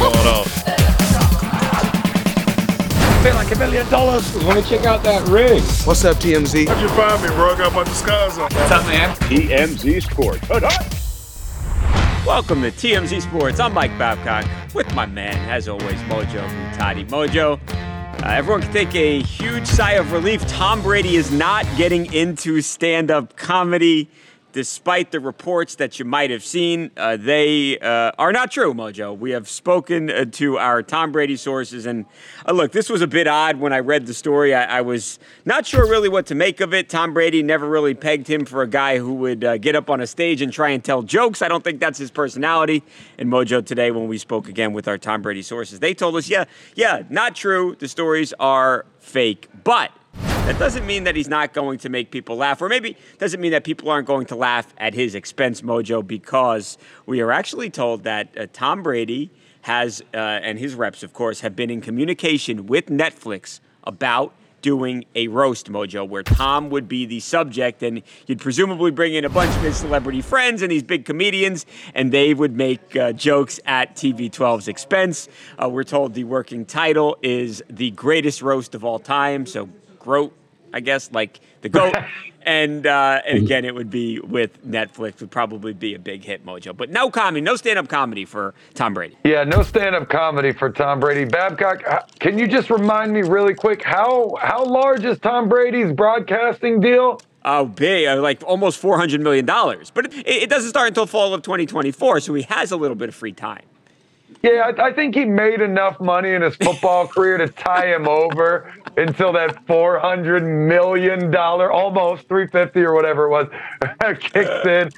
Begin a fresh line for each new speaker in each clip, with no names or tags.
Going on?
feel like a million dollars. Let me check out that rig.
What's up, TMZ?
How'd you find me, bro? I got a bunch of on.
What's up, man?
TMZ Sports.
Welcome to TMZ Sports. I'm Mike Babcock with my man, as always, Mojo from Muhtadi. Mojo, uh, everyone can take a huge sigh of relief. Tom Brady is not getting into stand up comedy despite the reports that you might have seen, uh, they uh, are not true, Mojo. We have spoken uh, to our Tom Brady sources, and uh, look, this was a bit odd when I read the story. I, I, was not sure really what to make of it. Tom Brady never really pegged him for a guy who would uh, get up on a stage and try and tell jokes. I don't think that's his personality. And Mojo today, when we spoke again with our Tom Brady sources, they told us, yeah, yeah, not true. The stories are fake, but that doesn't mean that he's not going to make people laugh, or maybe doesn't mean that people aren't going to laugh at his expense, Mojo, because we are actually told that uh, Tom Brady has, uh, and his reps, of course, have been in communication with Netflix about doing a roast mojo where Tom would be the subject and you'd presumably bring in a bunch of his celebrity friends and these big comedians and they would make uh, jokes at TB12's expense. Uh, we're told the working title is The Greatest Roast of All Time. So Groat, I guess, like the goat. and uh, and again, it would be with Netflix. Would probably be a big hit, Mojo. But no comedy, no stand-up comedy for Tom Brady.
Yeah, no stand-up comedy for Tom Brady. Babcock, can you just remind me really quick how how large is Tom Brady's broadcasting deal?
Oh, big, uh, like almost four hundred million dollars. But it, it doesn't start until fall of 2024, so he has a little bit of free time.
Yeah, I, I, think he made enough money in his football career to tie him over until that four hundred million dollar, almost three fifty or whatever it was, kicks in.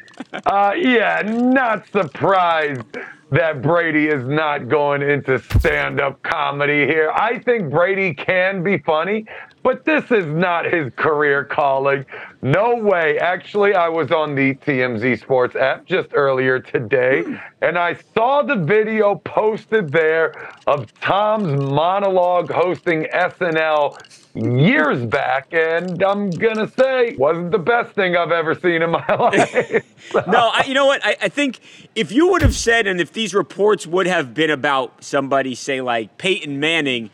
Uh, yeah, not surprised that Brady is not going into stand-up comedy here. I think Brady can be funny. But this is not his career calling. No way. Actually, I was on the TMZ Sports app just earlier today, hmm. and I saw the video posted there of Tom's monologue hosting SNL years back, and I'm gonna say wasn't the best thing I've ever seen in my life.
no, I, you know what? I, I think if you would have said, and if these reports would have been about somebody, say like Peyton Manning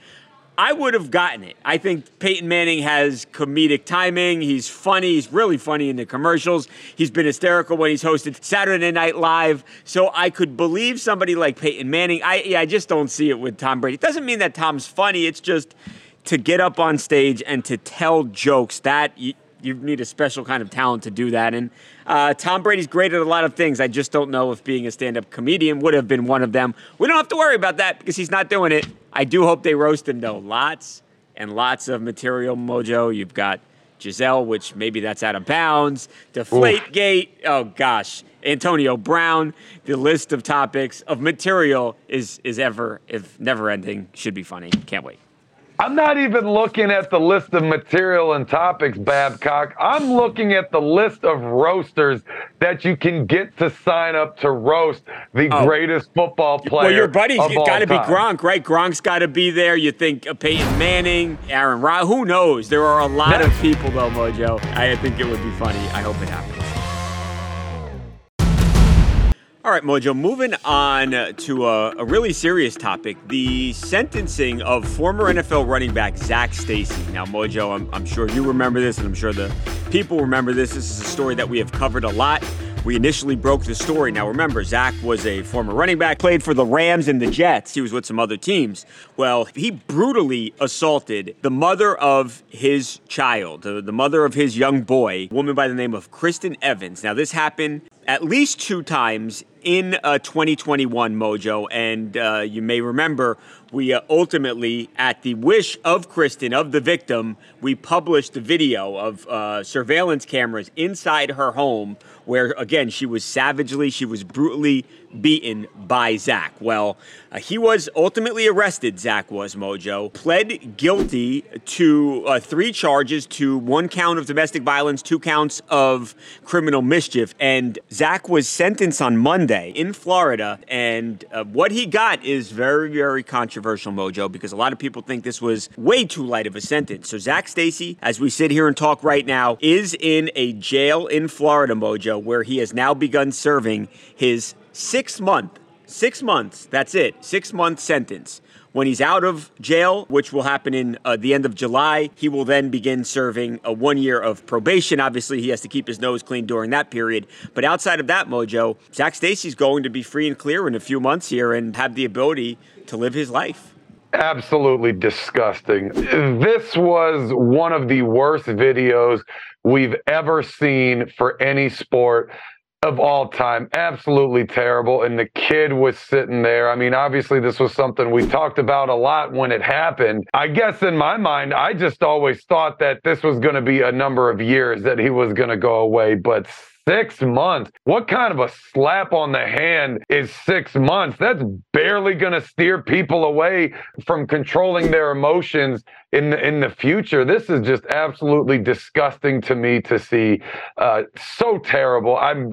I would have gotten it. I think Peyton Manning has comedic timing. He's funny. He's really funny in the commercials. He's been hysterical when he's hosted Saturday Night Live. So I could believe somebody like Peyton Manning. I yeah, I just don't see it with Tom Brady. It doesn't mean that Tom's funny. It's just to get up on stage and to tell jokes that you, you need a special kind of talent to do that. And uh, Tom Brady's great at a lot of things. I just don't know if being a stand-up comedian would have been one of them. We don't have to worry about that because he's not doing it. I do hope they roast him though. Lots and lots of material, Mojo. You've got Gisele, which maybe that's out of bounds. Deflate Gate. Oh gosh, Antonio Brown. The list of topics of material is is ever if never ending. Should be funny. Can't wait.
I'm not even looking at the list of material and topics, Babcock. I'm looking at the list of roasters that you can get to sign up to roast the oh. greatest football player.
Well, your buddy's
got
to be Gronk, right? Gronk's got to be there. You think uh, Peyton Manning, Aaron Rod, who knows? There are a lot of people, though, Mojo. I think it would be funny. I hope it happens. All right, Mojo, moving on to a, a, really serious topic the sentencing of former NFL running back Zac Stacy. Now, Mojo, I'm, I'm sure you remember this, and I'm sure the people remember this. This is a story that we have covered a lot. We initially broke the story. Now, remember, Zac was a former running back, played for the Rams and the Jets. He was with some other teams. Well, he brutally assaulted the mother of his child, the, the mother of his young boy, a woman by the name of Kristen Evans. Now, this happened at least two times in uh, 2021 Mojo, and uh, you may remember we uh, ultimately, at the wish of Kristen, of the victim, we published the video of uh, surveillance cameras inside her home where again she was savagely, she was brutally beaten by Zac. Well, uh, he was ultimately arrested, Zac was, Mojo, pled guilty to uh, three charges to one count of domestic violence, two counts of criminal mischief. And Zac was sentenced on Monday in Florida. And uh, what he got is very, very controversial, Mojo, because a lot of people think this was way too light of a sentence. So, Zac Stacy, as we sit here and talk right now, is in a jail in Florida, Mojo, where he has now begun serving his six month, six months, that's it, six month sentence. When he's out of jail, which will happen in uh, the end of July, he will then begin serving a one year of probation. Obviously, he has to keep his nose clean during that period. But outside of that, Mojo, Zac Stacy's going to be free and clear in a few months here and have the ability to live his life.
Absolutely disgusting. This was one of the worst videos we've ever seen for any sport of all time. Absolutely terrible. And the kid was sitting there. I mean, obviously, this was something we talked about a lot when it happened. I guess in my mind, I just always thought that this was going to be a number of years that he was going to go away. But six months. What kind of a slap on the hand is six months? That's barely going to steer people away from controlling their emotions in the, in the future. This is just absolutely disgusting to me to see. Uh, so terrible. I'm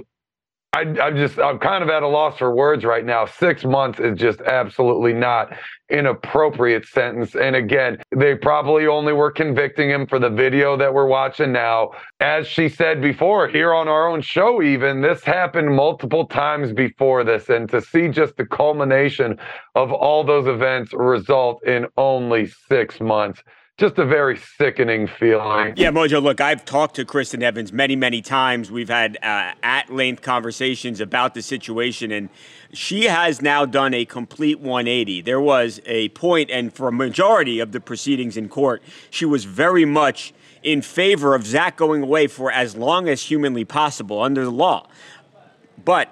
I, am just, I'm kind of at a loss for words right now. Six months is just absolutely not an appropriate sentence. And again, they probably only were convicting him for the video that we're watching now. As she said before, here on our own show, even this happened multiple times before this. And to see just the culmination of all those events result in only six months just a very sickening feeling.
Yeah, Mojo, look, I've talked to Kristen Evans many, many times. We've had uh, at length conversations about the situation, and she has now done a complete 180. There was a point, and for a majority of the proceedings in court, she was very much in favor of Zac going away for as long as humanly possible under the law. But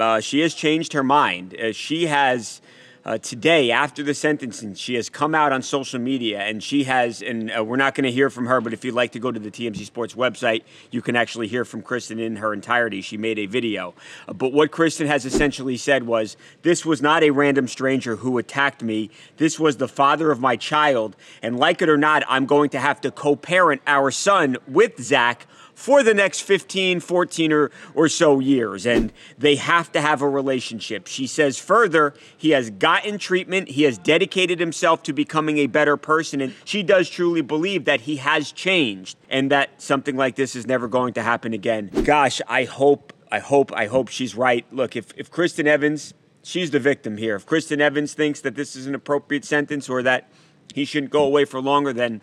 uh, she has changed her mind. Uh, she has uh, today after the sentencing, she has come out on social media and she has, and uh, we're not going to hear from her, but if you'd like to go to the TMZ Sports website, you can actually hear from Kristen in her entirety. She made a video. Uh, but what Kristen has essentially said was this was not a random stranger who attacked me. This was the father of my child. And like it or not, I'm going to have to co parent our son with Zac for the next 15, 14 or, or so years. And they have to have a relationship. She says further, he has gotten treatment, he has dedicated himself to becoming a better person. And she does truly believe that he has changed and that something like this is never going to happen again. Gosh, I hope, I hope, I hope she's right. Look, if, if Kristen Evans, she's the victim here. If Kristen Evans thinks that this is an appropriate sentence or that he shouldn't go away for longer, then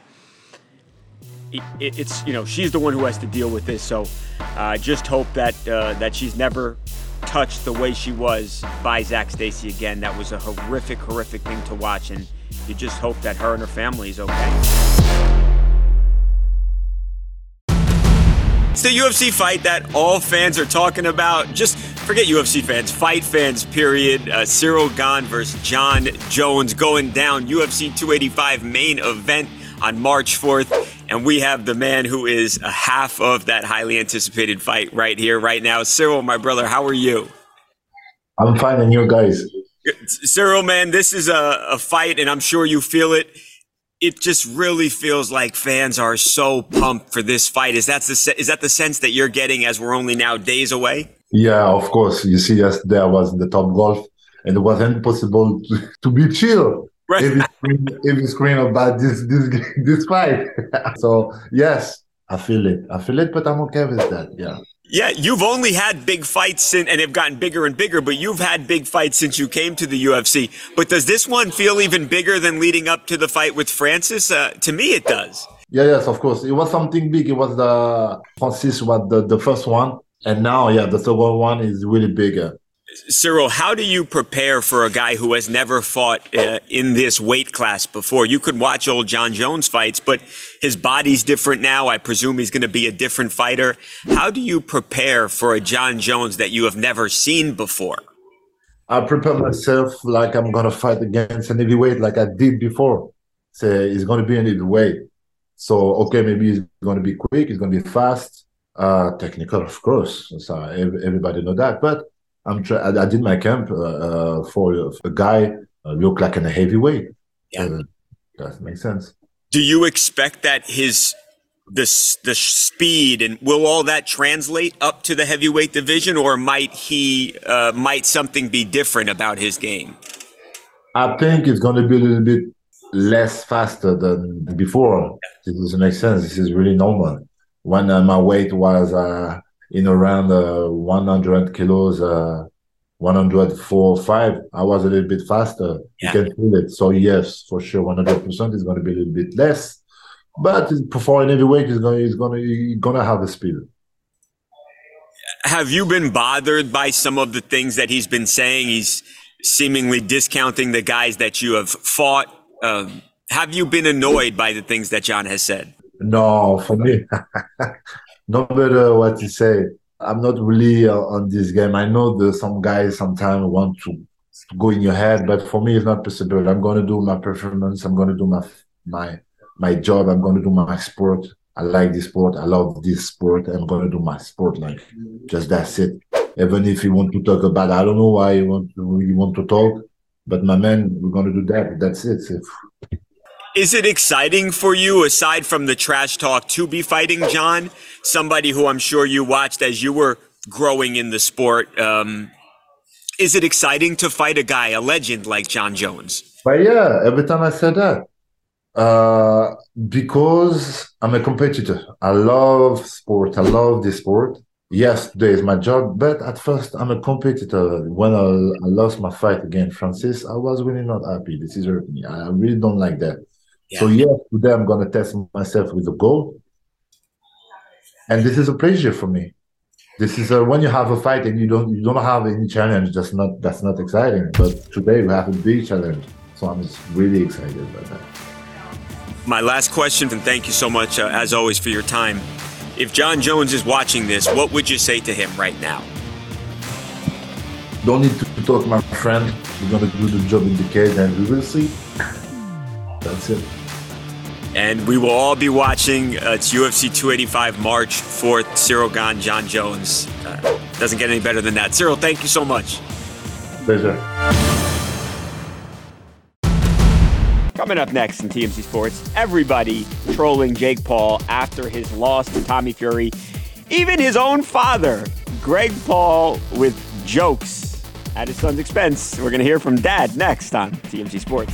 it, it's you know she's the one who has to deal with this. So I uh, just hope that uh, that she's never touched the way she was by Zac Stacy again. That was a horrific, horrific thing to watch, and you just hope that her and her family is okay. It's the UFC fight that all fans are talking about. Just forget UFC fans, fight fans, period. Uh, Ciryl Gane versus Jon Jones going down. UFC 285 main event on March 4th. And we have the man who is a half of that highly anticipated fight right here, right now. Ciryl, my brother, how are you?
I'm fine, and you guys?
Ciryl, man, this is a, a fight, and I'm sure you feel it. It just really feels like fans are so pumped for this fight. Is that the is that the sense that you're getting as we're only now days away?
Yeah, of course. You see, yesterday I was in the top golf, and it was impossible to, to be chill Right. Every screen, every screen about this this this fight. so yes, I feel it. I feel it, but I'm okay with that. Yeah.
Yeah, you've only had big fights since, and have gotten bigger and bigger, but you've had big fights since you came to the UFC. But does this one feel even bigger than leading up to the fight with Francis? Uh, to me, it does.
Yeah, yes, of course. It was something big. It was the Francis was the, the first one. And now, yeah, the second one is really bigger.
Ciryl, how do you prepare for a guy who has never fought uh, in this weight class before? You could watch old Jon Jones fights, but his body's different now. I presume he's going to be a different fighter. How do you prepare for a Jon Jones that you have never seen before?
I prepare myself like I'm going to fight against an heavyweight like I did before. Say so he's going to be an heavyweight. So, okay, maybe he's going to be quick, he's going to be fast, Uh, technical, of course. So everybody know that. But I'm try- I, I did my camp uh, uh, for a guy uh, look like a heavyweight.
Yeah.
Uh, that makes sense.
Do you expect that his the the speed and will all that translate up to the heavyweight division, or might he uh, might something be different about his game?
I think it's going to be a little bit less faster than before. This doesn't make sense. This is really normal. When uh, my weight was uh, in around uh, 100 kilos, uh, 104, 5, I was a little bit faster.
Yeah.
You can feel it. So, yes, for sure, 100% is going to be a little bit less. But performing every week is going, he's going to, going to have the speed.
Have you been bothered by some of the things that he's been saying? He's seemingly discounting the guys that you have fought. Um, have you been annoyed by the things that Jon has said?
No, for me, no matter what you say, I'm not really uh, on this game. I know that some guys sometimes want to, go in your head, but for me, it's not possible. I'm going to do my performance. I'm going to do my my my job. I'm going to do my sport. I like this sport. I love this sport. I'm going to do my sport. Like, just that's it. Even if you want to talk about, I don't know why you want to, you want to talk, but my man, we're going to do that. That's it.
Is it exciting for you, aside from the trash talk, to be fighting Jon? Somebody who I'm sure you watched as you were growing in the sport. Um, is it exciting to fight a guy, a legend like Jon Jones?
But yeah, every time I say that, uh, because I'm a competitor. I love sport. I love this sport. Yes, today is my job, but at first I'm a competitor. When I, I lost my fight against Francis, I was really not happy. This is hurting me. I really don't like that.
Yeah.
So yes, today I'm gonna test myself with a goal, and this is a pleasure for me. This is a, when you have a fight and you don't you don't have any challenge. That's not that's not exciting. But today we have a big challenge, so I'm just really excited about that.
My last question, and thank you so much, uh, as always, for your time. If Jon Jones is watching this, what would you say to him right now?
Don't need to talk, my friend. We're gonna do the job in the cage, and we will see. That's it.
And we will all be watching. Uh, it's UFC 285 March 4th. Ciryl Gane, Jon Jones. Uh, doesn't get any better than that. Ciryl, thank you so much.
Pleasure.
Coming up next in TMZ Sports, everybody trolling Jake Paul after his loss to Tommy Fury. Even his own father, Greg Paul, with jokes at his son's expense. We're going to hear from dad next on TMZ Sports.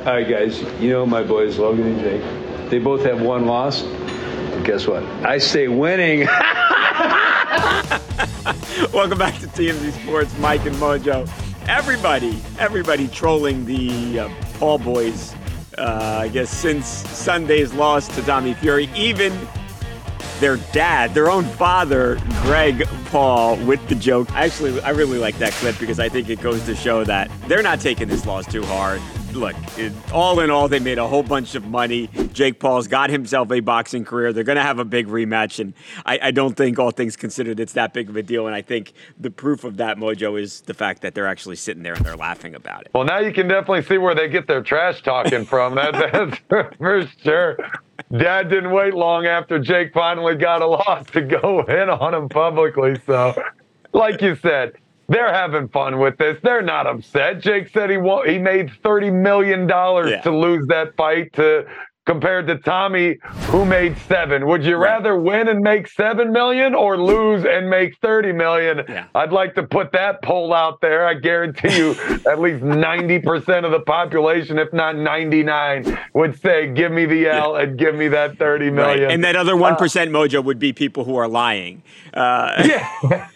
All right, guys, you know my boys, Logan and Jake. They both have one loss. Guess what? I stay winning.
Welcome back to TMZ Sports, Mike and Mojo. Everybody, everybody trolling the uh, Paul boys. Uh, I guess since Sunday's loss to Tommy Fury, even their dad, their own father, Greg Paul, with the joke. Actually, I really like that clip because I think it goes to show that they're not taking this loss too hard look, it, all in all, they made a whole bunch of money. Jake Paul's got himself a boxing career. They're going to have a big rematch, and I, I, don't think, all things considered, it's that big of a deal. And I think the proof of that, Mojo, is the fact that they're actually sitting there and they're laughing about it.
Well, now you can definitely see where they get their trash talking from. that, that's for sure. Dad didn't wait long after Jake finally got a loss to go in on him publicly. So, like you said, they're having fun with this. They're not upset. Jake said he won- he made thirty million dollars yeah. to lose that fight to compared to Tommy, who made seven. Would you rather win and make seven million or lose and make thirty million? Yeah. I'd like to put that poll out there. I guarantee you, at least ninety percent of the population, if not ninety-nine, would say, "Give me the L yeah. and give me that thirty million." Right.
And that other one uh, mojo would be people who are lying.
Uh, yeah.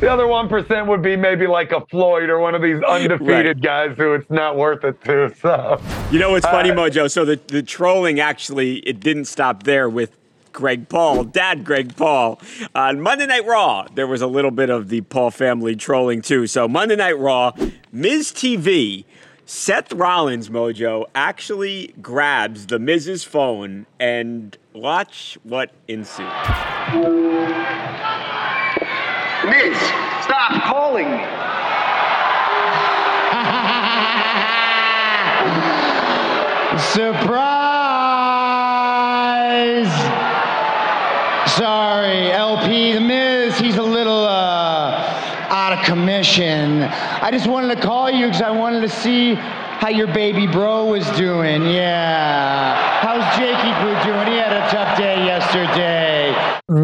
The other one percent would be maybe like a Floyd or one of these undefeated right. guys who it's not worth it to. So
you know what's funny, uh, Mojo? So the the trolling actually it didn't stop there with Greg Paul, Dad Greg Paul. On Monday Night Raw, there was a little bit of the Paul family trolling too. So Monday Night Raw, Miz TV. Seth Rollins, Mojo, actually grabs the Miz's phone and watch what ensues.
Miz, stop calling me.
Surprise! Sorry, LP, the Miz, he's a little uh, out of commission. I just wanted to call you because I wanted to see how your baby bro was doing. Yeah. How's Jakey Boo doing? He had a tough day yesterday.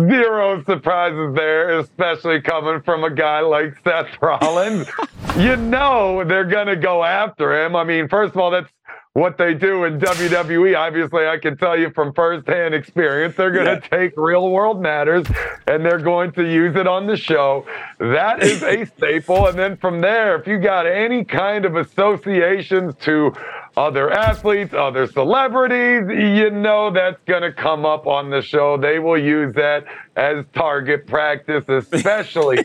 Zero surprises there, especially coming from a guy like Seth Rollins. you know they're going to go after him. I mean, first of all, that's what they do in WWE. Obviously, I can tell you from firsthand experience, they're going to yeah. take real world matters and they're going to use it on the show. That is a staple. And then from there, if you got any kind of associations to other athletes, other celebrities, you know that's going to come up on the show. They will use that as target practice, especially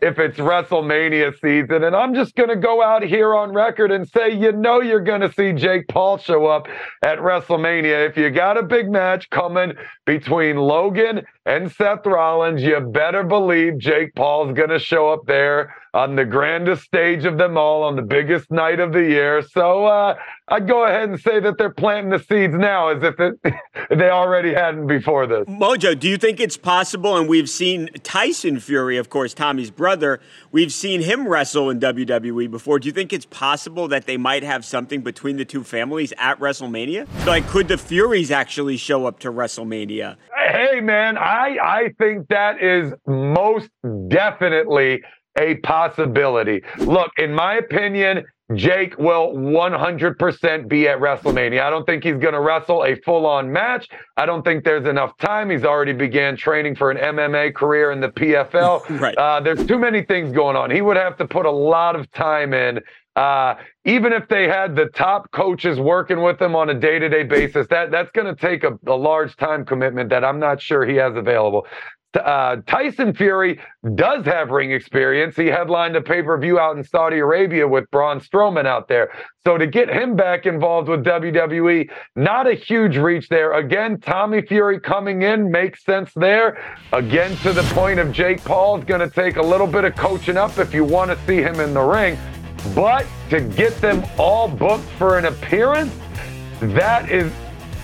if it's WrestleMania season. And I'm just going to go out here on record and say, you know, you're going to see Jake Paul show up at WrestleMania. If you got a big match coming between Logan and Seth Rollins, you better believe Jake Paul's going to show up there on the grandest stage of them all on the biggest night of the year. So uh, I'd go ahead and say that they're planting the seeds now as if it, they already hadn't before this.
Mojo, do you think it's possible? And we've seen Tyson Fury, of course, Tommy's brother, we've seen him wrestle in WWE before. Do you think it's possible that they might have something between the two families at WrestleMania? Like, could the Furies actually show up to WrestleMania?
Hey, man, I, I think that is most definitely a possibility. Look, in my opinion, Jake will 100% be at WrestleMania. I don't think he's going to wrestle a full-on match. I don't think there's enough time. He's already began training for an MMA career in the PFL.
right.
Uh, there's too many things going on. He would have to put a lot of time in. Uh, even if they had the top coaches working with him on a day-to-day basis, that that's going to take a, a large time commitment that I'm not sure he has available. Uh, Tyson Fury does have ring experience. He headlined a pay per view out in Saudi Arabia with Braun Strowman out there. So to get him back involved with WWE, not a huge reach there. Again, Tommy Fury coming in makes sense there. Again, to the point of Jake Paul is going to take a little bit of coaching up if you want to see him in the ring. But to get them all booked for an appearance, that is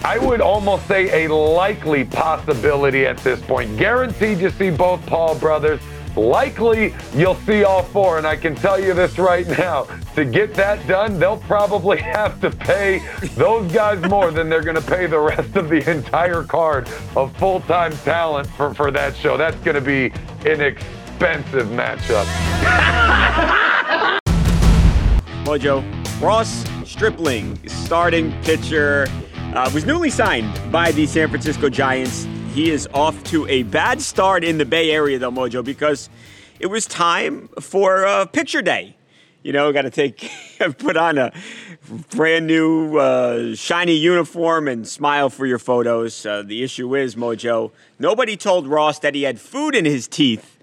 I would almost say a likely possibility at this point. Guaranteed you see both Paul brothers. Likely you'll see all four. And I can tell you this right now to get that done, they'll probably have to pay those guys more than they're going to pay the rest of the entire card of full time talent for, for that show. That's going to be an expensive matchup.
Mojo, Ross Stripling, starting pitcher uh, was newly signed by the San Francisco Giants. He is off to a bad start in the Bay Area, though, Mojo, because it was time for uh, picture day. You know, got to take, put on a brand new uh, shiny uniform and smile for your photos. Uh, the issue is, Mojo, nobody told Ross that he had food in his teeth.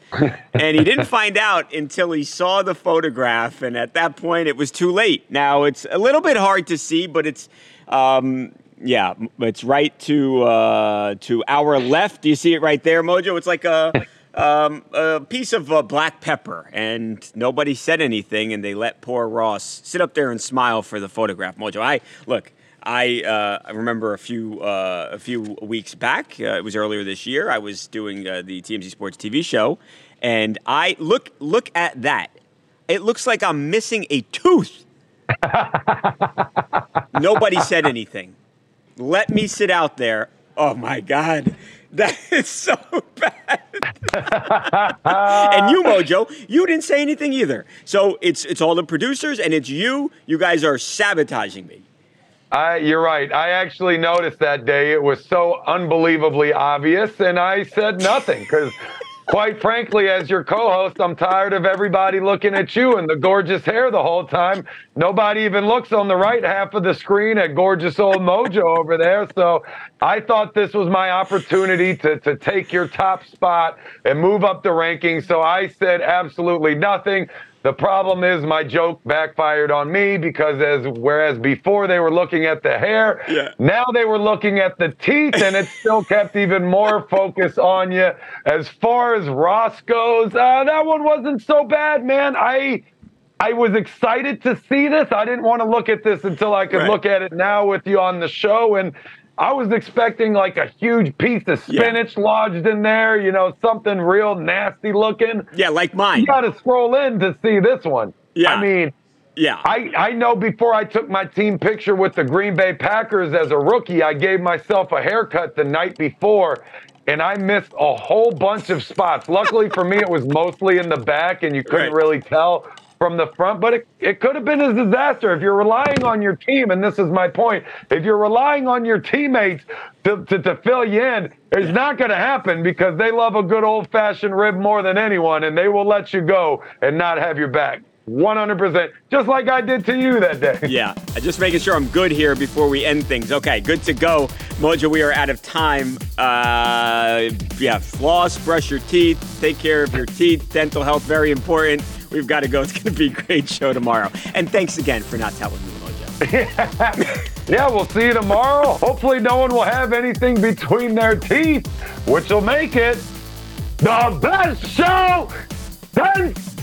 And he didn't find out until he saw the photograph, and at that point, it was too late. Now it's a little bit hard to see, but it's um, yeah, it's right to uh, to our left. Do you see it right there, Mojo? It's like a um, a piece of uh, black pepper, and nobody said anything, and they let poor Ross sit up there and smile for the photograph. Mojo, I look. I uh, remember a few uh, a few weeks back. Uh, it was earlier this year. I was doing uh, the TMZ Sports TV show, and I look look at that. It looks like I'm missing a tooth. Nobody said anything. Let me sit out there. Oh my God. That is so bad. and you, Mojo, you didn't say anything either. So it's it's all the producers and it's you. You guys are sabotaging me.
I, you're right. I actually noticed that day. It was so unbelievably obvious, and I said nothing because quite frankly, as your co-host, I'm tired of everybody looking at you and the gorgeous hair the whole time. Nobody even looks on the right half of the screen at gorgeous old Mojo over there. So I thought this was my opportunity to, to take your top spot and move up the rankings. So I said absolutely nothing. The problem is my joke backfired on me because as whereas before they were looking at the hair,
yeah.
now they were looking at the teeth, and it still kept even more focus on you. As far as Ross goes, uh, that one wasn't so bad, man. I I was excited to see this. I didn't want to look at this until I could
Right.
look at it now with you on the show, and I was expecting like a huge piece of spinach lodged in there, you know, something real nasty looking.
Yeah, like mine.
You got to scroll in to see this one.
Yeah.
I mean,
yeah.
I, I know before I took my team picture with the Green Bay Packers as a rookie, I gave myself a haircut the night before and I missed a whole bunch of spots. Luckily for me, it was mostly in the back and you couldn't
Right.
really tell from the front, but it, it could have been a disaster if you're relying on your team. And this is my point. If you're relying on your teammates to, to, to fill you in, it's not going to happen because they love a good old fashioned rib more than anyone and they will let you go and not have your back. 100%, just like I did to you that day.
Yeah, just making sure I'm good here before we end things. Okay, good to go. Mojo, we are out of time. Uh, yeah, floss, brush your teeth, take care of your teeth. Dental health, very important. We've got to go. It's going to be a great show tomorrow. And thanks again for not telling me.
Yeah, we'll see you tomorrow. Hopefully, no one will have anything between their teeth, which will make it the best show since.